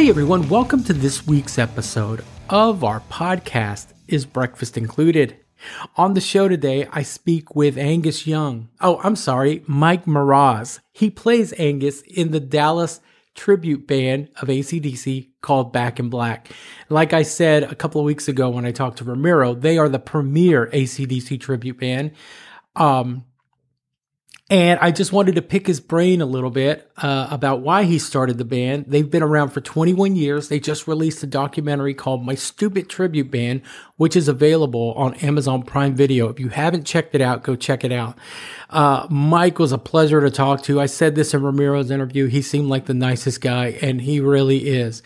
Hey everyone, welcome to this week's episode of our podcast, Is Breakfast Included? On the show today, I speak with Angus Young. Oh, I'm sorry, Mike Mraz. He plays Angus in the Dallas tribute band of ACDC called Back in Black. Like I said a couple of weeks ago when I talked to Ramiro, they are the premier ACDC tribute band. Um, and I just wanted to pick his brain a little bit uh, about why he started the band. They've been around for 21 years. They just released a documentary called My Stupid Tribute Band, which is available on Amazon Prime Video. If you haven't checked it out, go check it out. Uh, Mike was a pleasure to talk to. I said this in Ramiro's interview. He seemed like the nicest guy, and he really is.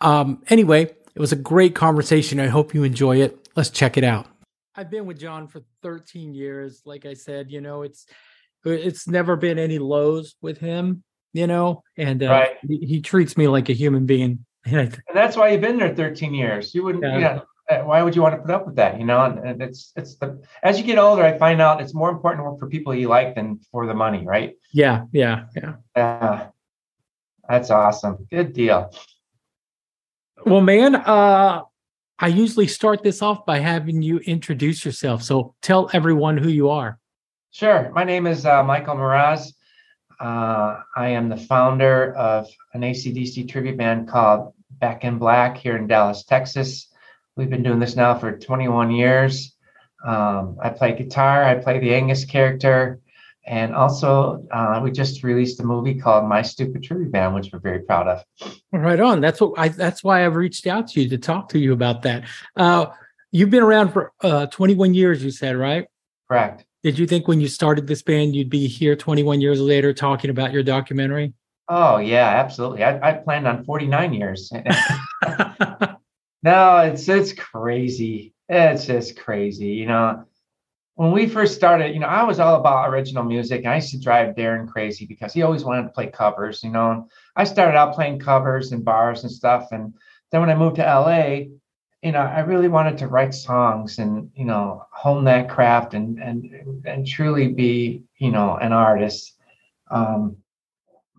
Um, anyway, it was a great conversation. I hope you enjoy it. Let's check it out. I've been with John for 13 years. Like I said, you know, it's it's never been any lows with him, you know, and uh, right. he, he, treats me like a human being. and that's why you've been there 13 years. You wouldn't, yeah. you know, uh, why would you want to put up with that? You know, and, and, it's it's the as you get older, I find out it's more important to work for people you like than for the money, right? Yeah, yeah, yeah. Uh, that's awesome. Good deal. Well, man, uh, I usually start this off by having you introduce yourself. So tell everyone who you are. Sure. My name is uh, Michael Mraz. Uh, I am the founder of an ACDC tribute band called Back in Black here in Dallas, Texas. We've been doing this now for 21 years. Um, I play guitar, I play the Angus character, and also uh, we just released a movie called My Stupid Tribute Band, which we're very proud of. Right on. That's what I. That's why I've reached out to you to talk to you about that. Uh, you've been around for uh, 21 years, you said, right? Correct. Did you think when you started this band you'd be here 21 years later talking about your documentary? Oh yeah, absolutely. I, I planned on 49 years. no, it's it's crazy. It's just crazy. You know, when we first started, you know, I was all about original music. I used to drive Darren crazy because he always wanted to play covers, you know. I started out playing covers in bars and stuff. And then when I moved to LA, you know, I really wanted to write songs and, you know, hone that craft and and and truly be, you know, an artist. Um,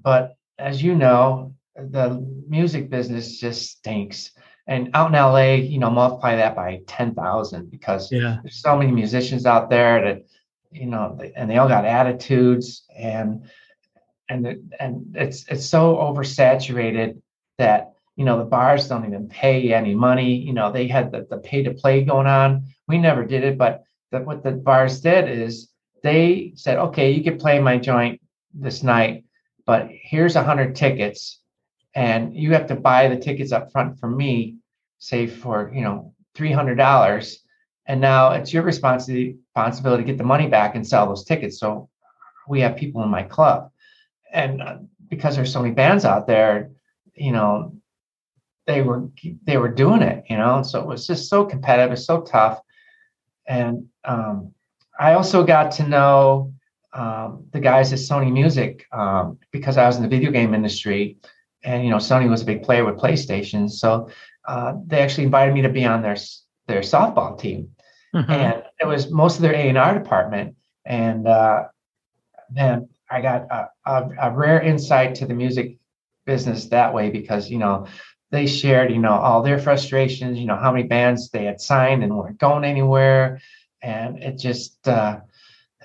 but as you know, the music business just stinks. And out in LA, you know, multiply that by 10,000 because yeah. there's so many musicians out there that, you know, and they all got attitudes and and and it's it's so oversaturated that you know the bars don't even pay any money you know they had the, the pay to play going on. We never did it but the, what the bars did is they said okay you can play my joint this night but here's a hundred tickets and you have to buy the tickets up front for me say for you know $300 and now it's your responsibility responsibility to get the money back and sell those tickets. So we have people in my club. And uh, because there's so many bands out there you know they were they were doing it, you know. So it was just so competitive, it's so tough. And um, I also got to know um, the guys at Sony Music um, because I was in the video game industry, and you know Sony was a big player with PlayStation. So uh, they actually invited me to be on their their softball team, mm-hmm. and it was most of their A and R department. And uh, then I got a, a, a rare insight to the music business that way because you know they shared, you know, all their frustrations, you know, how many bands they had signed and weren't going anywhere. And it just, uh,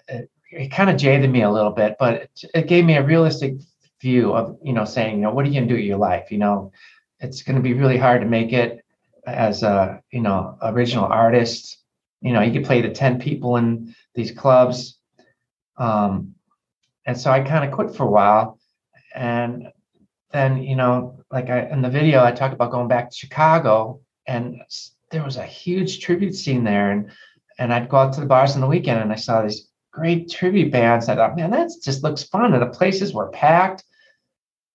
it, it kind of jaded me a little bit, but it, it, gave me a realistic view of, you know, saying, you know, what are you going to do with your life? You know, it's going to be really hard to make it as a, you know, original artist. You know, you could play the 10 people in these clubs. Um, and so I kind of quit for a while. And then you know like I in the video I talk about going back to Chicago and there was a huge tribute scene there and and I'd go out to the bars on the weekend and I saw these great tribute bands. I thought, man, that just looks fun. And the places were packed.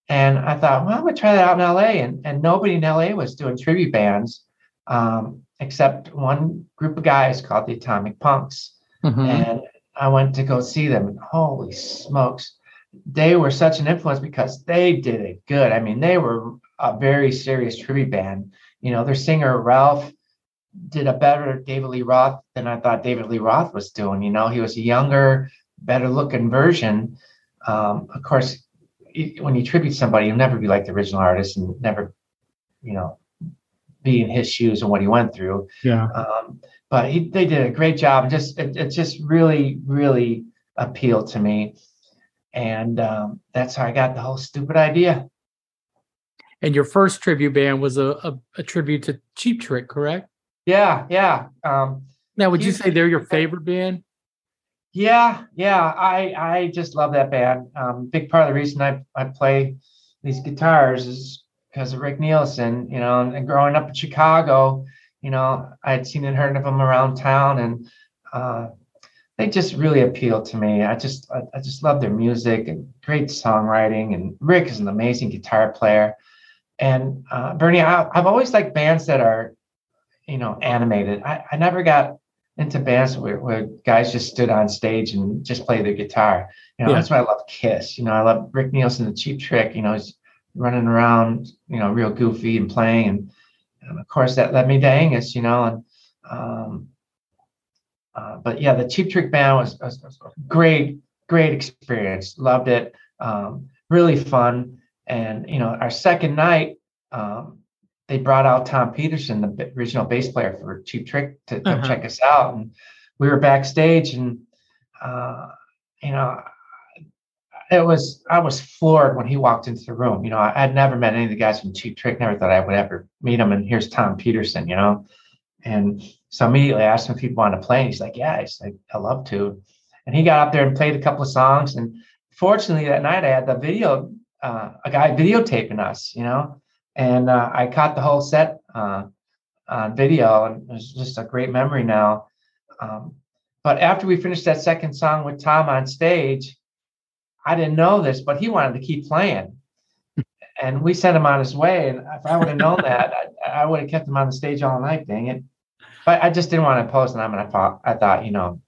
And I thought, well, I'm gonna try that out in LA. And, and nobody in LA was doing tribute bands um, except one group of guys called the Atomic Punks. Mm-hmm. And I went to go see them. And holy smokes, they were such an influence because they did it good. I mean, they were a very serious tribute band. You know, their singer Ralph did a better David Lee Roth than I thought David Lee Roth was doing. You know, he was a younger, better looking version. Um, of course, when you tribute somebody, you'll never be like the original artist and never you know, be in his shoes and what he went through. Yeah. Um, but he, they did a great job. Just it, it just really, really appealed to me, and um, that's how I got the whole stupid idea. And your first tribute band was a, a, a tribute to Cheap Trick, correct? Yeah, yeah. Um, now, would you say they're your favorite band? Yeah, yeah. I I just love that band. Um, big part of the reason I I play these guitars is because of Rick Nielsen. You know, and, and growing up in Chicago, you know, I had seen and heard of them around town, and uh, they just really appeal to me. I just I, I just love their music and great songwriting. And Rick is an amazing guitar player. And uh, Bernie, I, I've always liked bands that are, you know, animated. I, I never got into bands where, where guys just stood on stage and just played their guitar. You know, Yeah. that's why I love Kiss. You know, I love Rick Nielsen, the Cheap Trick. You know, he's running around, you know, real goofy and playing, and, and of course that led me to Angus. You know, and um, uh, but yeah, the Cheap Trick band was, was, was a great, great experience. Loved it. Um, really fun. And you know, our second night. Um, they brought out Tom Petersson, the original bass player for Cheap Trick, to come Uh-huh. check us out. And we were backstage, and uh, you know, it was I was floored when he walked into the room. You know, I, I'd never met any of the guys from Cheap Trick. Never thought I would ever meet him. And here's Tom Petersson. You know, and so immediately I asked him if he'd want to play. And he's like, "Yeah." He's like, "I love to." And he got up there and played a couple of songs. And fortunately, that night I had the video, uh, a guy videotaping us. You know and uh, I caught the whole set uh, on video, and it was just a great memory now. Um, but after we finished that second song with Tom on stage, I didn't know this, but he wanted to keep playing, and we sent him on his way. And if I would have known that, I, I would have kept him on the stage all night. Dang it! But I just didn't want to impose on him, and I thought, I thought, you know,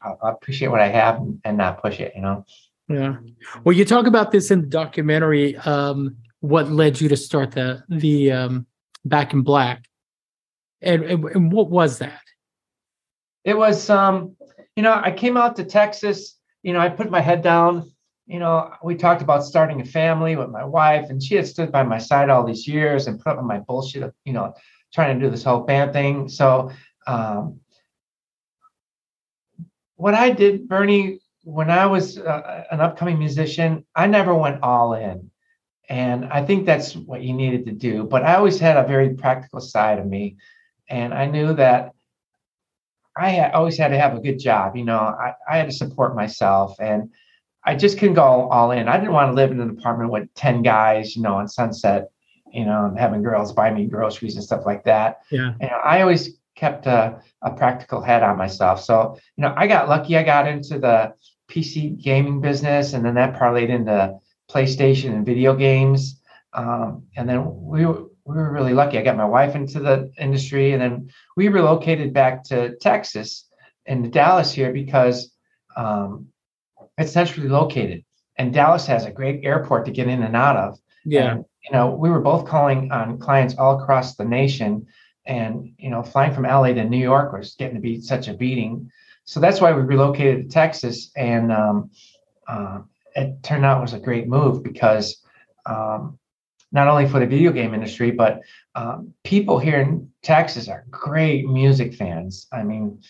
I'll, I'll appreciate what I have and, and not push it. You know. Yeah. Well, you talk about this in the documentary. Um, what led you to start the the um, Back in Black, and, and and what was that? it was um you know i came out to texas you know i put my head down you know we talked about starting a family with my wife and she had stood by my side all these years and put up with my bullshit of you know trying to do this whole band thing so um what i did bernie when i was uh, an upcoming musician i never went all in and i think that's what you needed to do but i always had a very practical side of me and i knew that I had, always had to have a good job. You know, I, I had to support myself and I just couldn't go all in. I didn't want to live in an apartment with 10 guys, you know, on Sunset, you know, and having girls buy me groceries and stuff like that. Yeah. And I always kept a, a practical head on myself. So, you know, I got lucky. I got into the PC gaming business and then that parlayed into PlayStation and video games. Um, and then we were, we were really lucky. I got my wife into the industry and then we relocated back to Texas and Dallas here because um, it's centrally located. And Dallas has a great airport to get in and out of. Yeah. And, you know, we were both calling on clients all across the nation. And, you know, flying from LA to New York was getting to be such a beating. So that's why we relocated to Texas. And um, uh, it turned out was a great move because um, not only for the video game industry, but um, people here in Texas are great music fans. I mean,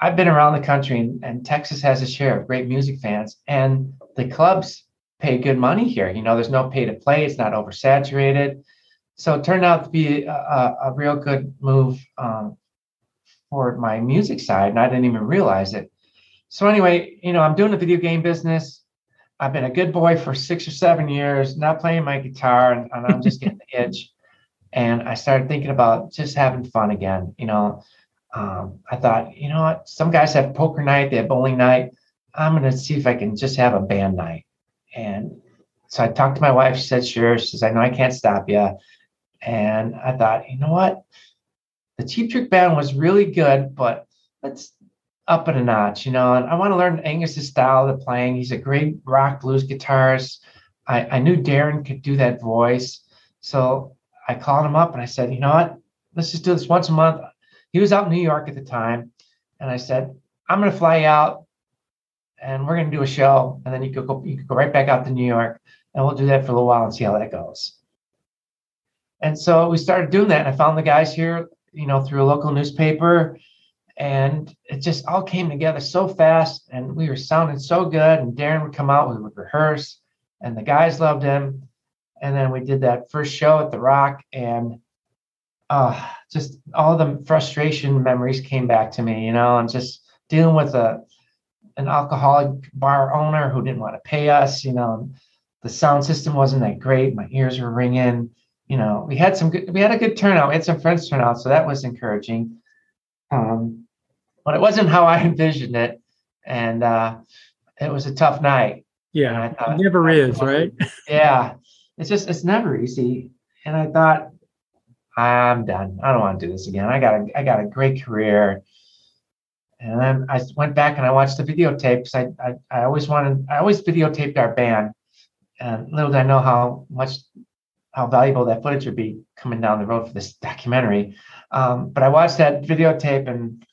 I've been around the country and, and Texas has a share of great music fans, and the clubs pay good money here. You know, there's no pay to play, it's not oversaturated. So it turned out to be a, a, real good move um, for my music side, and I didn't even realize it. So, anyway, you know, I'm doing the video game business. I've been a good boy for six or seven years, not playing my guitar, and, and I'm just getting the itch. And I started thinking about just having fun again. You know, um, I thought, you know what? Some guys have poker night, they have bowling night. I'm going to see if I can just have a band night. And so I talked to my wife. She said, sure. She says, I know I can't stop you. And I thought, you know what? The Cheap Trick Band was really good, but let's up it a notch, you know. And I want to learn Angus's style of playing. He's a great rock blues guitarist. I, I knew Darren could do that voice. So I called him up and I said, you know what? Let's just do this once a month. He was out in New York at the time. And I said, I'm going to fly out and we're going to do a show. And then you could go, you could go right back out to New York and we'll do that for a little while and see how that goes. and so we started doing that. And I found the guys here, you know, through a local newspaper, and it just all came together so fast. And we were sounding so good. And Darren would come out, we would rehearse, and the guys loved him. And then we did that first show at the Rock, and uh, just all the frustration memories came back to me, you know, and just dealing with a an alcoholic bar owner who didn't want to pay us, you know, the sound system wasn't that great. My ears were ringing. You know, we had some good, we had a good turnout. We had some friends turn out, so that was encouraging. Um, but it wasn't how I envisioned it, and uh, it was a tough night. Yeah, thought, it never is, right? yeah, it's just it's never easy. And I thought, I'm done. I don't want to do this again. I got a I got a great career. And then I went back and I watched the videotapes. I, I I always wanted I always videotaped our band. And little did I know how much how valuable that footage would be coming down the road for this documentary. Um, but I watched that videotape and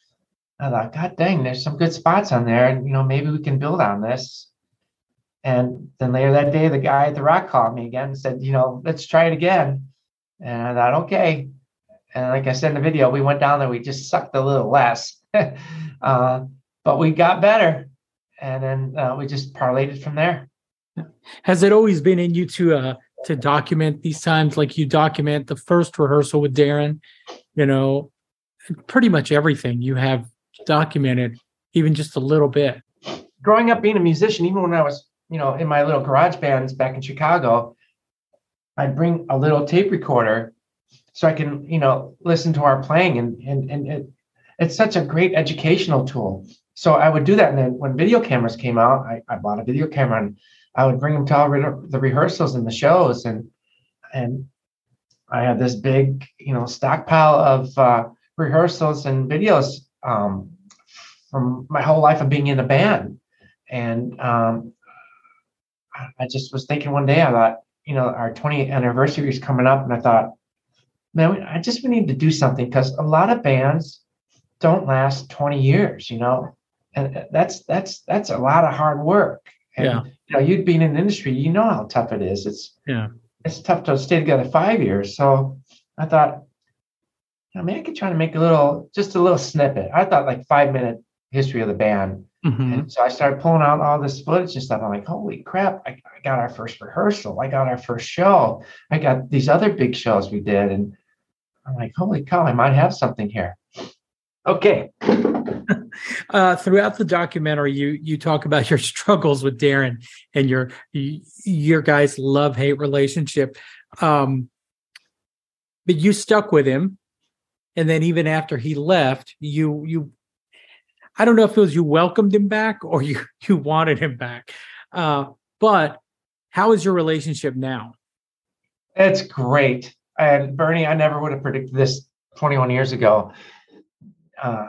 I thought, God dang, there's some good spots on there, and you know maybe we can build on this. And then later that day, the guy at the Rock called me again and said, you know, let's try it again. And I thought, okay. And like I said in the video, we went down there, we just sucked a little less, uh, but we got better. And then uh, we just parlayed it from there. Has it always been in you to uh, to document these times, like you document the first rehearsal with Darren? You know, pretty much everything you have documented, even just a little bit. Growing up being a musician, even when I was, you know, in my little garage bands back in Chicago, I'd bring a little tape recorder so I can, you know, listen to our playing and and and it, it's such a great educational tool. So I would do that, and then when video cameras came out, I, I bought a video camera and I would bring them to all re- the rehearsals and the shows, and and I had this big, you know, stockpile of uh, rehearsals and videos um, from my whole life of being in a band, and um, I just was thinking one day, I thought, you know, our 20th anniversary is coming up, and I thought, man, I just we need to do something because a lot of bands don't last 20 years, you know, and that's that's that's a lot of hard work. And, yeah. You know, you'd been in the industry, you know how tough it is. It's yeah, it's tough to stay together five years. So I thought, you know, maybe I could try to make a little, just a little snippet. I thought like five minute history of the band. Mm-hmm. And so I started pulling out all this footage and stuff. I'm like, holy crap, I, I, got our first rehearsal. I got our first show. I got these other big shows we did. And I'm like, holy cow, I might have something here. Okay. uh, throughout the documentary, you you talk about your struggles with Darren and your your guys' love hate relationship, um, but you stuck with him, and then even after he left, you you I don't know if it was you welcomed him back or you you wanted him back, uh, but how is your relationship now? It's great. And Bernie, I never would have predicted this 21 years ago. Uh,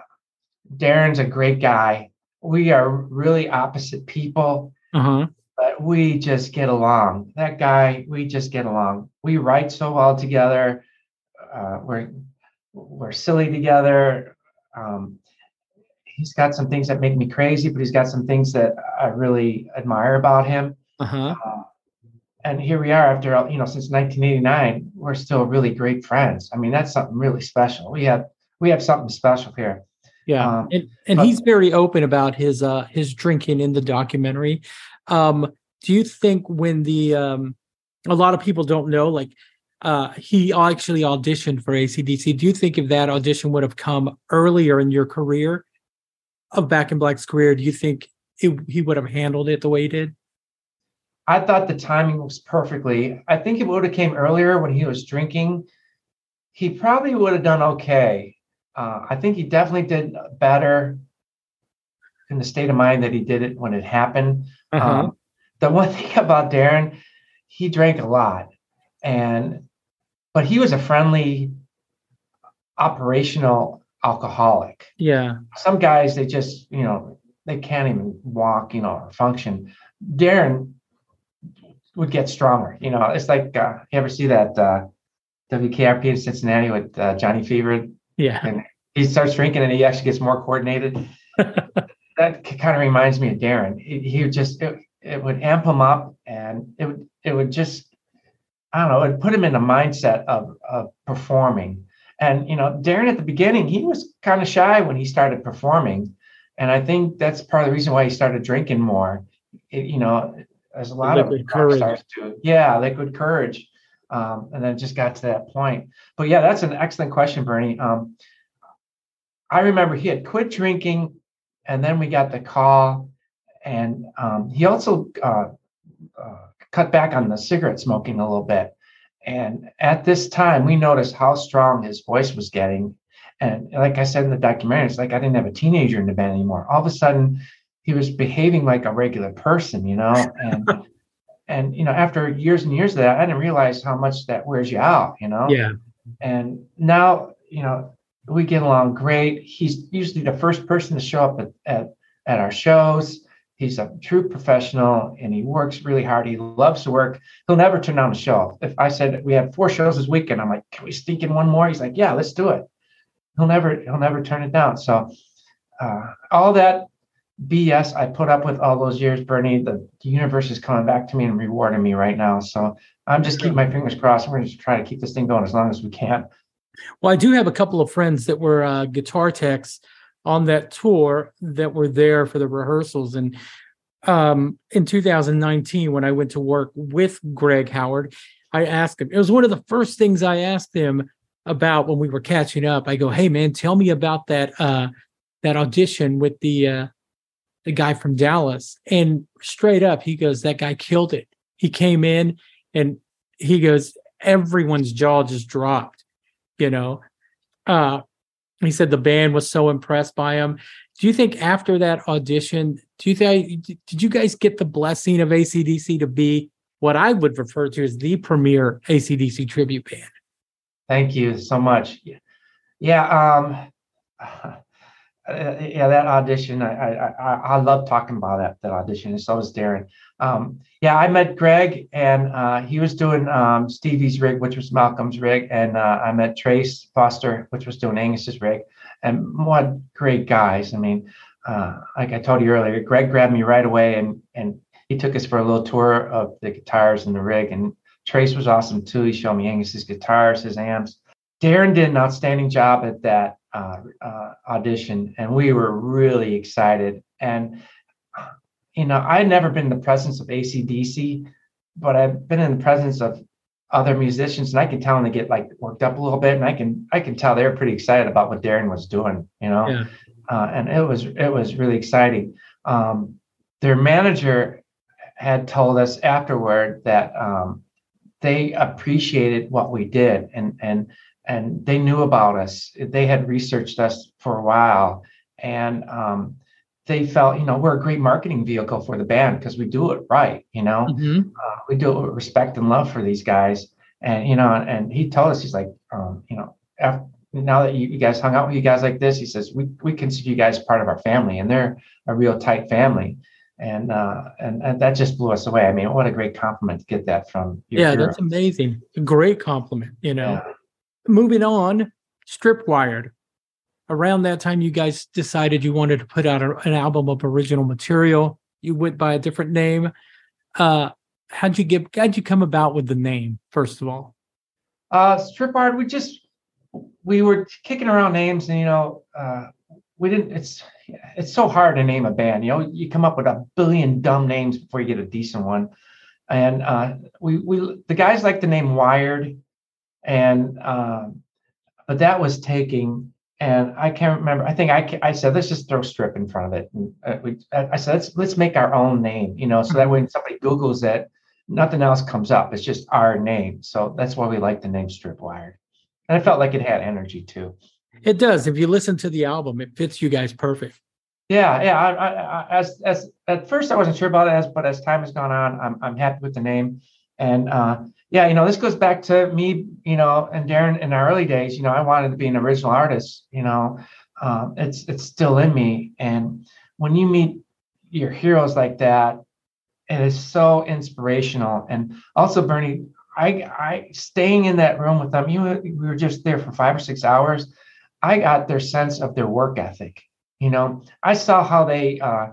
Darren's a great guy. We are really opposite people, uh-huh. but we just get along. That guy, we just get along. We write so well together. Uh, we're we're silly together. Um, he's got some things that make me crazy, but he's got some things that I really admire about him. Uh-huh. Uh, and here we are after you know since 1989 we're still really great friends i mean that's something really special we have we have something special here yeah um, and, and but, he's very open about his uh his drinking in the documentary um do you think when the um a lot of people don't know like uh he actually auditioned for acdc do you think if that audition would have come earlier in your career of back in black's career do you think it, he would have handled it the way he did I thought the timing was perfectly. I think if it would have came earlier when he was drinking, he probably would have done okay. Uh, I think he definitely did better in the state of mind that he did it when it happened. Uh-huh. Um, the one thing about Darren, he drank a lot, and but he was a friendly, operational alcoholic. Yeah. Some guys they just you know they can't even walk, you know, or function. Darren would get stronger. You know, it's like uh, you ever see that uh, WKRP in Cincinnati with uh, Johnny Fever? Yeah. And he starts drinking and he actually gets more coordinated. that kind of reminds me of Darren. He, he would just it, it would amp him up and it would it would just I don't know, it put him in a mindset of, of performing. And, you know, Darren at the beginning, he was kind of shy when he started performing. And I think that's part of the reason why he started drinking more. It, you know, as a lot of courage. stars do. Yeah, liquid courage. Um, and then it just got to that point. But yeah, that's an excellent question, Bernie. Um, I remember he had quit drinking, and then we got the call, and um, he also uh, uh, cut back on the cigarette smoking a little bit. And at this time, we noticed how strong his voice was getting. And like I said in the documentary, it's like I didn't have a teenager in the band anymore. All of a sudden, he was behaving like a regular person, you know. And and you know, after years and years of that, I didn't realize how much that wears you out, you know. Yeah. And now, you know, we get along great. He's usually the first person to show up at at, at our shows. He's a true professional and he works really hard. He loves to work. He'll never turn down a show. If I said we have four shows this weekend, I'm like, can we sneak in one more? He's like, yeah, let's do it. He'll never he'll never turn it down. So uh, all that BS I put up with all those years, Bernie, the, the universe is coming back to me and rewarding me right now. So I'm just keeping my fingers crossed. We're just trying to keep this thing going as long as we can. Well, I do have a couple of friends that were uh, guitar techs on that tour that were there for the rehearsals. And um, in 2019, when I went to work with Greg Howard, I asked him, it was one of the first things I asked him about when we were catching up. I go, Hey man, tell me about that, uh, that audition with the, uh, the guy from Dallas. And straight up, he goes, that guy killed it. He came in and he goes, everyone's jaw just dropped, you know? Uh, he said the band was so impressed by him. Do you think after that audition, do you think did you guys get the blessing of ACDC to be what I would refer to as the premier ACDC tribute band? Thank you so much. Yeah, um, uh, yeah, that audition, I, I I love talking about that that audition, and so was Darren. Um, yeah, I met Greg, and uh, he was doing um, Stevie's rig, which was Malcolm's rig, and uh, I met Trace Foster, which was doing Angus's rig, and what great guys. I mean, uh, like I told you earlier, Greg grabbed me right away, and and he took us for a little tour of the guitars and the rig, and Trace was awesome too. He showed me Angus's guitars, his amps. Darren did an outstanding job at that uh, uh, audition, and we were really excited. And you know, I had never been in the presence of ACDC, but I've been in the presence of other musicians, and I can tell them they get like worked up a little bit, and I can I can tell they're pretty excited about what Darren was doing. You know, yeah. uh, and it was it was really exciting. Um, their manager had told us afterward that um, they appreciated what we did, and and and they knew about us. They had researched us for a while, and um, they felt, you know, we're a great marketing vehicle for the band because we do it right. You know, mm-hmm. uh, we do it with respect and love for these guys. And you know, and he told us, he's like, um, you know, after, now that you, you, guys hung out with you guys like this, he says, we we consider you guys part of our family, and they're a real tight family. And uh, and, and that just blew us away. I mean, what a great compliment to get that from. yeah, hero. that's amazing. A great compliment. You know. Yeah moving on, Strip Wired. Around that time, you guys decided you wanted to put out a, an album of original material. You went by a different name. Uh, how'd you get? How'd you come about with the name? First of all, uh, Stripwired. We just we were kicking around names, and you know, uh, we didn't. It's it's so hard to name a band. You know, you come up with a billion dumb names before you get a decent one. And uh, we we the guys like the name Wired and um, but that was taking and I can't remember. I think I, I said let's just throw strip in front of it. And uh, we, I said let's let's make our own name, you know, so that when somebody Google's it, nothing else comes up. It's just our name. So that's why we like the name Strip Wired. And I felt like it had energy too. It does. If you listen to the album, it fits you guys perfect. Yeah, yeah. I, I, I, as as at first I wasn't sure about it, as but as time has gone on, I'm I'm happy with the name. And uh, yeah, you know, this goes back to me, you know, and Darren in our early days. You know, I wanted to be an original artist. You know, um, it's it's still in me. And when you meet your heroes like that, it is so inspirational. And also, Bernie, I I staying in that room with them. You we were just there for five or six hours. I got their sense of their work ethic. You know, I saw how they uh,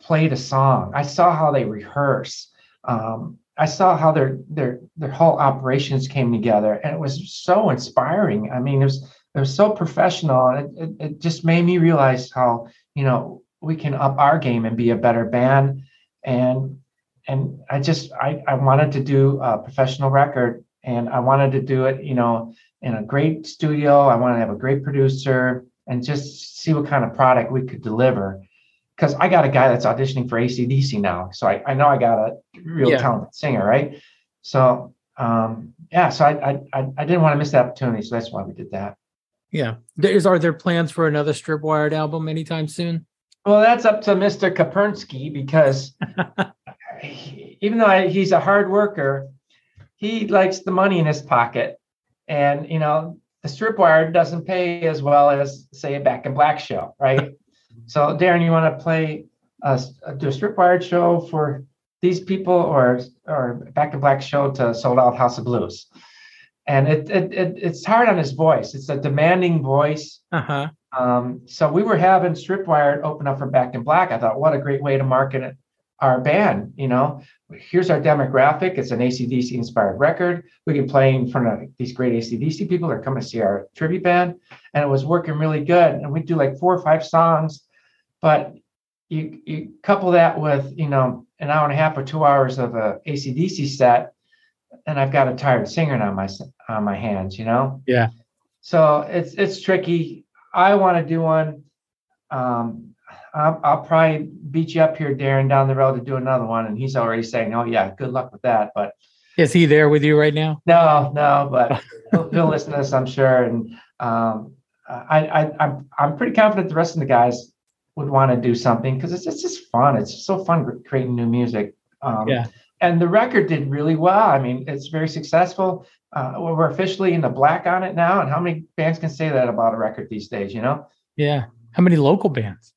played a song. I saw how they rehearse. Um, I saw how their their their whole operations came together, and it was so inspiring. I mean, it was it was so professional. It, it, it just made me realize how you know we can up our game and be a better band. And and I just I I wanted to do a professional record, and I wanted to do it, you know, in a great studio. I wanted to have a great producer, and just see what kind of product we could deliver because I got a guy that's auditioning for ACDC now. So I, I know I got a real yeah. talented singer, right? So um, yeah, so I, I I didn't want to miss the opportunity, so that's why we did that. Yeah, is are there plans for another Strip Wired album anytime soon? Well, that's up to Mr. Kapernsky because even though I, he's a hard worker, he likes the money in his pocket, and you know the Strip Wired doesn't pay as well as say a Back in Black show, right? So, Darren, you want to play a, do a strip wired show for these people, or or Back to Black show to sold out House of Blues? And it, it, it it's hard on his voice. It's a demanding voice. Uh-huh. Um, so we were having strip wired open up for Back in Black. I thought, what a great way to market it our band. You know, here's our demographic. It's an ACDC inspired record. We can play in front of these great ACDC people that are coming to see our tribute band. And it was working really good. And we do like four or five songs but you you couple that with you know an hour and a half or two hours of a ACDC set, and I've got a tired singer on my on my hands. You know. Yeah. So it's it's tricky. I want to do one. Um, I'll, I'll, probably beat you up here, Darren, down the road to do another one. And he's already saying, "Oh yeah, good luck with that." But is he there with you right now? No, no, but he'll, he'll listen to this, I'm sure. And um, I, I, I'm I'm pretty confident the rest of the guys would want to do something because it's, it's just fun. It's so fun creating new music. Um, yeah. And the record did really well. I mean, it's very successful. Uh, we're officially in the black on it now. And how many bands can say that about a record these days? You know? Yeah. How many local bands?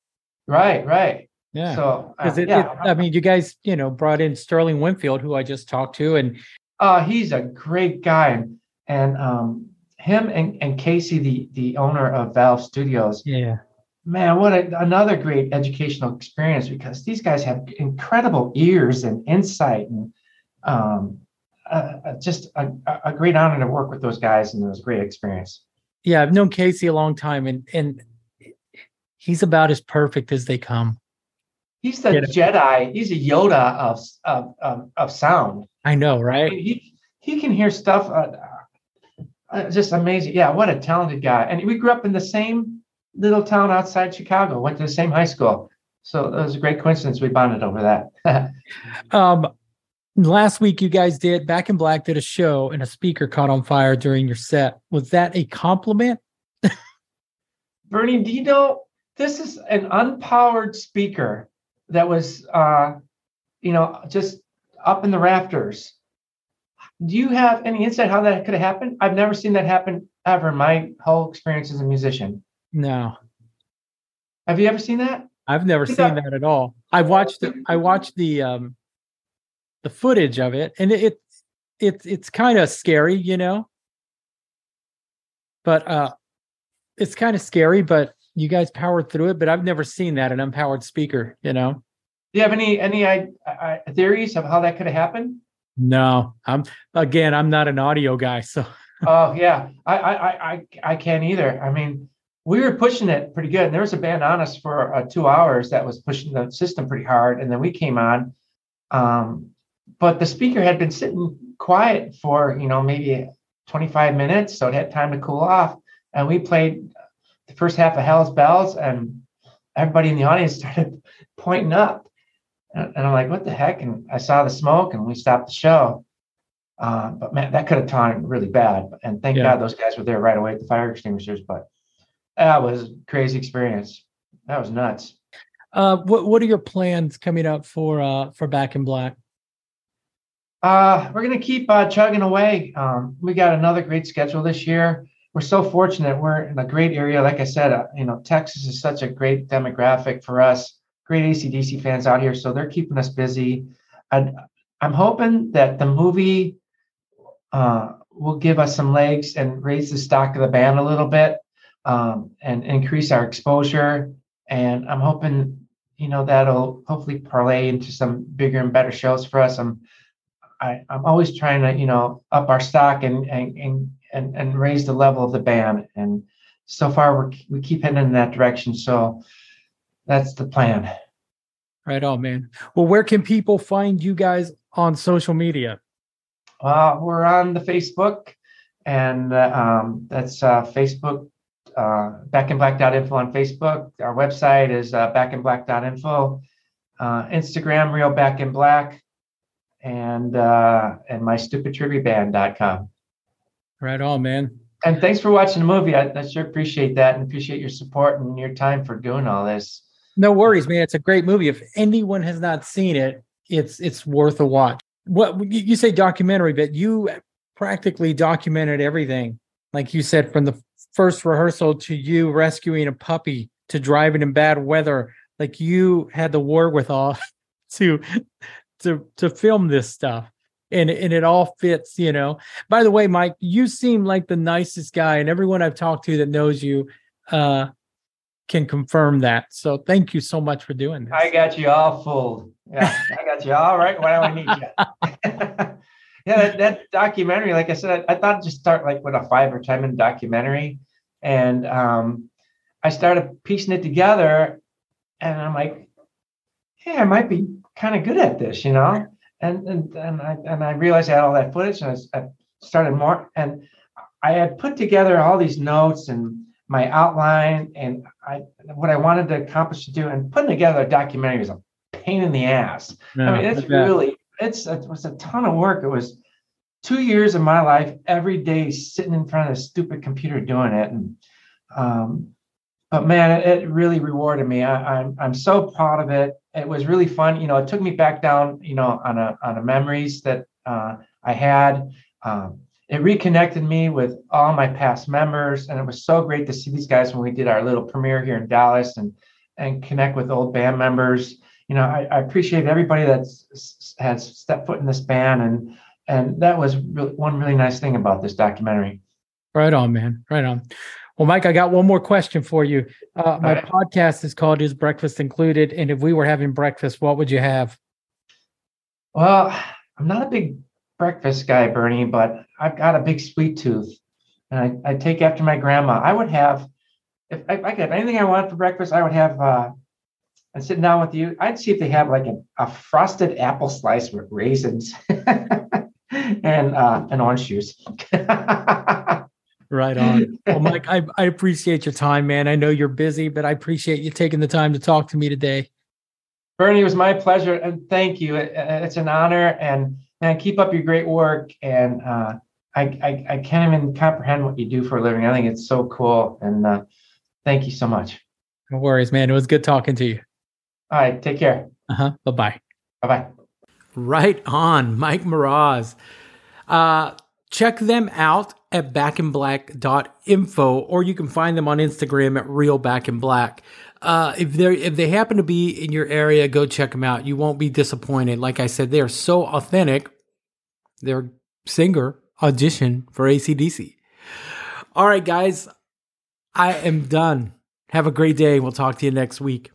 Right. Right. Yeah. So, uh, it, yeah. It, I mean, you guys, you know, brought in Sterling Winfield, who I just talked to, and uh, he's a great guy, and and um, him and, and Casey, the the owner of Valve Studios, yeah, man, what a, another great educational experience because these guys have incredible ears and insight and um, uh, just a, a, great honor to work with those guys and it was a great experience. Yeah, I've known Casey a long time and and he's about as perfect as they come. He's the Jedi. He's a Yoda of of of, of sound. I know, right? He he can hear stuff. Uh, uh, just amazing. Yeah, what a talented guy. And we grew up in the same little town outside Chicago, went to the same high school. So it was a great coincidence. We bonded over that. um, last week, you guys did Back in Black did a show and a speaker caught on fire during your set. Was that a compliment? Bernie Dino, this is an unpowered speaker that was, uh, you know, just up in the rafters. Do you have any insight how that could have happened? I've never seen that happen ever in my whole experience as a musician. No. Have you ever seen that? I've never seen that. that at all. I watched the, I watched the um the footage of it and it, it's it's it's kind of scary, you know. But uh it's kind of scary, but you guys powered through it, but I've never seen that an unpowered speaker, you know. Do you have any any uh, theories of how that could have happened? No, I'm again, I'm not an audio guy, so. oh yeah, I I I I can't either. I mean, we were pushing it pretty good. And there was a band on us for uh, two hours that was pushing the system pretty hard. And then we came on. Um, but the speaker had been sitting quiet for, you know, maybe 25 minutes. So it had time to cool off. And we played the first half of Hell's Bells, and everybody in the audience started pointing up. And, and I'm like, what the heck? And I saw the smoke and we stopped the show. Uh, but man, that could have turned really bad. And thank yeah. God those guys were there right away at the fire extinguishers. But that was crazy experience. That was nuts. Uh, what what are your plans coming up for uh for Back in Black? Uh, we're gonna keep uh, chugging away. Um, we got another great schedule this year. We're so fortunate. We're in a great area. Like I said, uh, you know, Texas is such a great demographic for us. Great ACDC fans out here, so they're keeping us busy. And I'm hoping that the movie uh, will give us some legs and raise the stock of the band a little bit um, and increase our exposure. And I'm hoping, you know, that'll hopefully parlay into some bigger and better shows for us. I'm, I, I'm always trying to, you know, up our stock and and and and, and raise the level of the band. And so far, we're we keep heading in that direction. So that's the plan. Right on, man. Well, where can people find you guys on social media? Uh, we're on the Facebook, and uh, um, that's uh, Facebook, uh, backinblack.info on Facebook. Our website is uh, backinblack.info. Uh, Instagram, Real Back in Black, and uh, and my. Right on, man. And thanks for watching the movie. I, I sure appreciate that and appreciate your support and your time for doing all this. No worries, man. It's a great movie. If anyone has not seen it, it's it's worth a watch. What you say documentary, but you practically documented everything. Like you said, from the first rehearsal to you rescuing a puppy to driving in bad weather. Like you had the wherewithal to to to film this stuff. And, and it all fits, you know. By the way, Mike, you seem like the nicest guy, and everyone I've talked to that knows you uh, can confirm that. So thank you so much for doing this. I got you all fooled. Yeah, I got you all right when I need you. yeah, that, that, documentary, like I said, I, I thought just start like with a five or ten minute documentary, and um, I started piecing it together, and I'm like, hey, I might be kind of good at this, you know. And and and I and I realized I had all that footage, and I, I started more, and I had put together all these notes and my outline and I what I wanted to accomplish to do, and putting together a documentary was a pain in the ass. I mean, it's really it's it was a ton of work. It was two years of my life every day sitting in front of a stupid computer doing it, and um, but man, it, it really rewarded me. I, I'm I'm so proud of it it was really fun. You know, it took me back down, you know, on a on a memories that uh, I had. Um, it reconnected me with all my past members, and it was so great to see these guys when we did our little premiere here in Dallas and and connect with old band members. You know, I, I appreciate everybody that's has stepped foot in this band, and and that was really, one really nice thing about this documentary. Right on, man. Right on. Well, Mike, I got one more question for you. Uh, my right. podcast is called "Is Breakfast Included?" And if we were having breakfast, what would you have? Well, I'm not a big breakfast guy, Bernie, but I've got a big sweet tooth, and I, I take after my grandma. I would have, if I, I could have anything I wanted for breakfast, I would have. Uh, and sitting down with you, I'd see if they have like a, a frosted apple slice with raisins and uh, and orange juice. Right on. Well, Mike, I, I appreciate your time, man. I know you're busy, but I appreciate you taking the time to talk to me today. Bernie, it was my pleasure, and thank you. It, it's an honor, and man, keep up your great work. And uh, I, I, I can't even comprehend what you do for a living. I think it's so cool, and uh, thank you so much. No worries, man. It was good talking to you. All right, take care. Uh huh. Bye bye. Bye bye. Right on, Mike Mroz. Uh, check them out at backinblack.info or you can find them on Instagram at real back in black. Uh, if they if they happen to be in your area, go check them out. You won't be disappointed. Like I said, they are so authentic. Their singer audition for ACDC. All right, guys, I am done. Have a great day. We'll talk to you next week.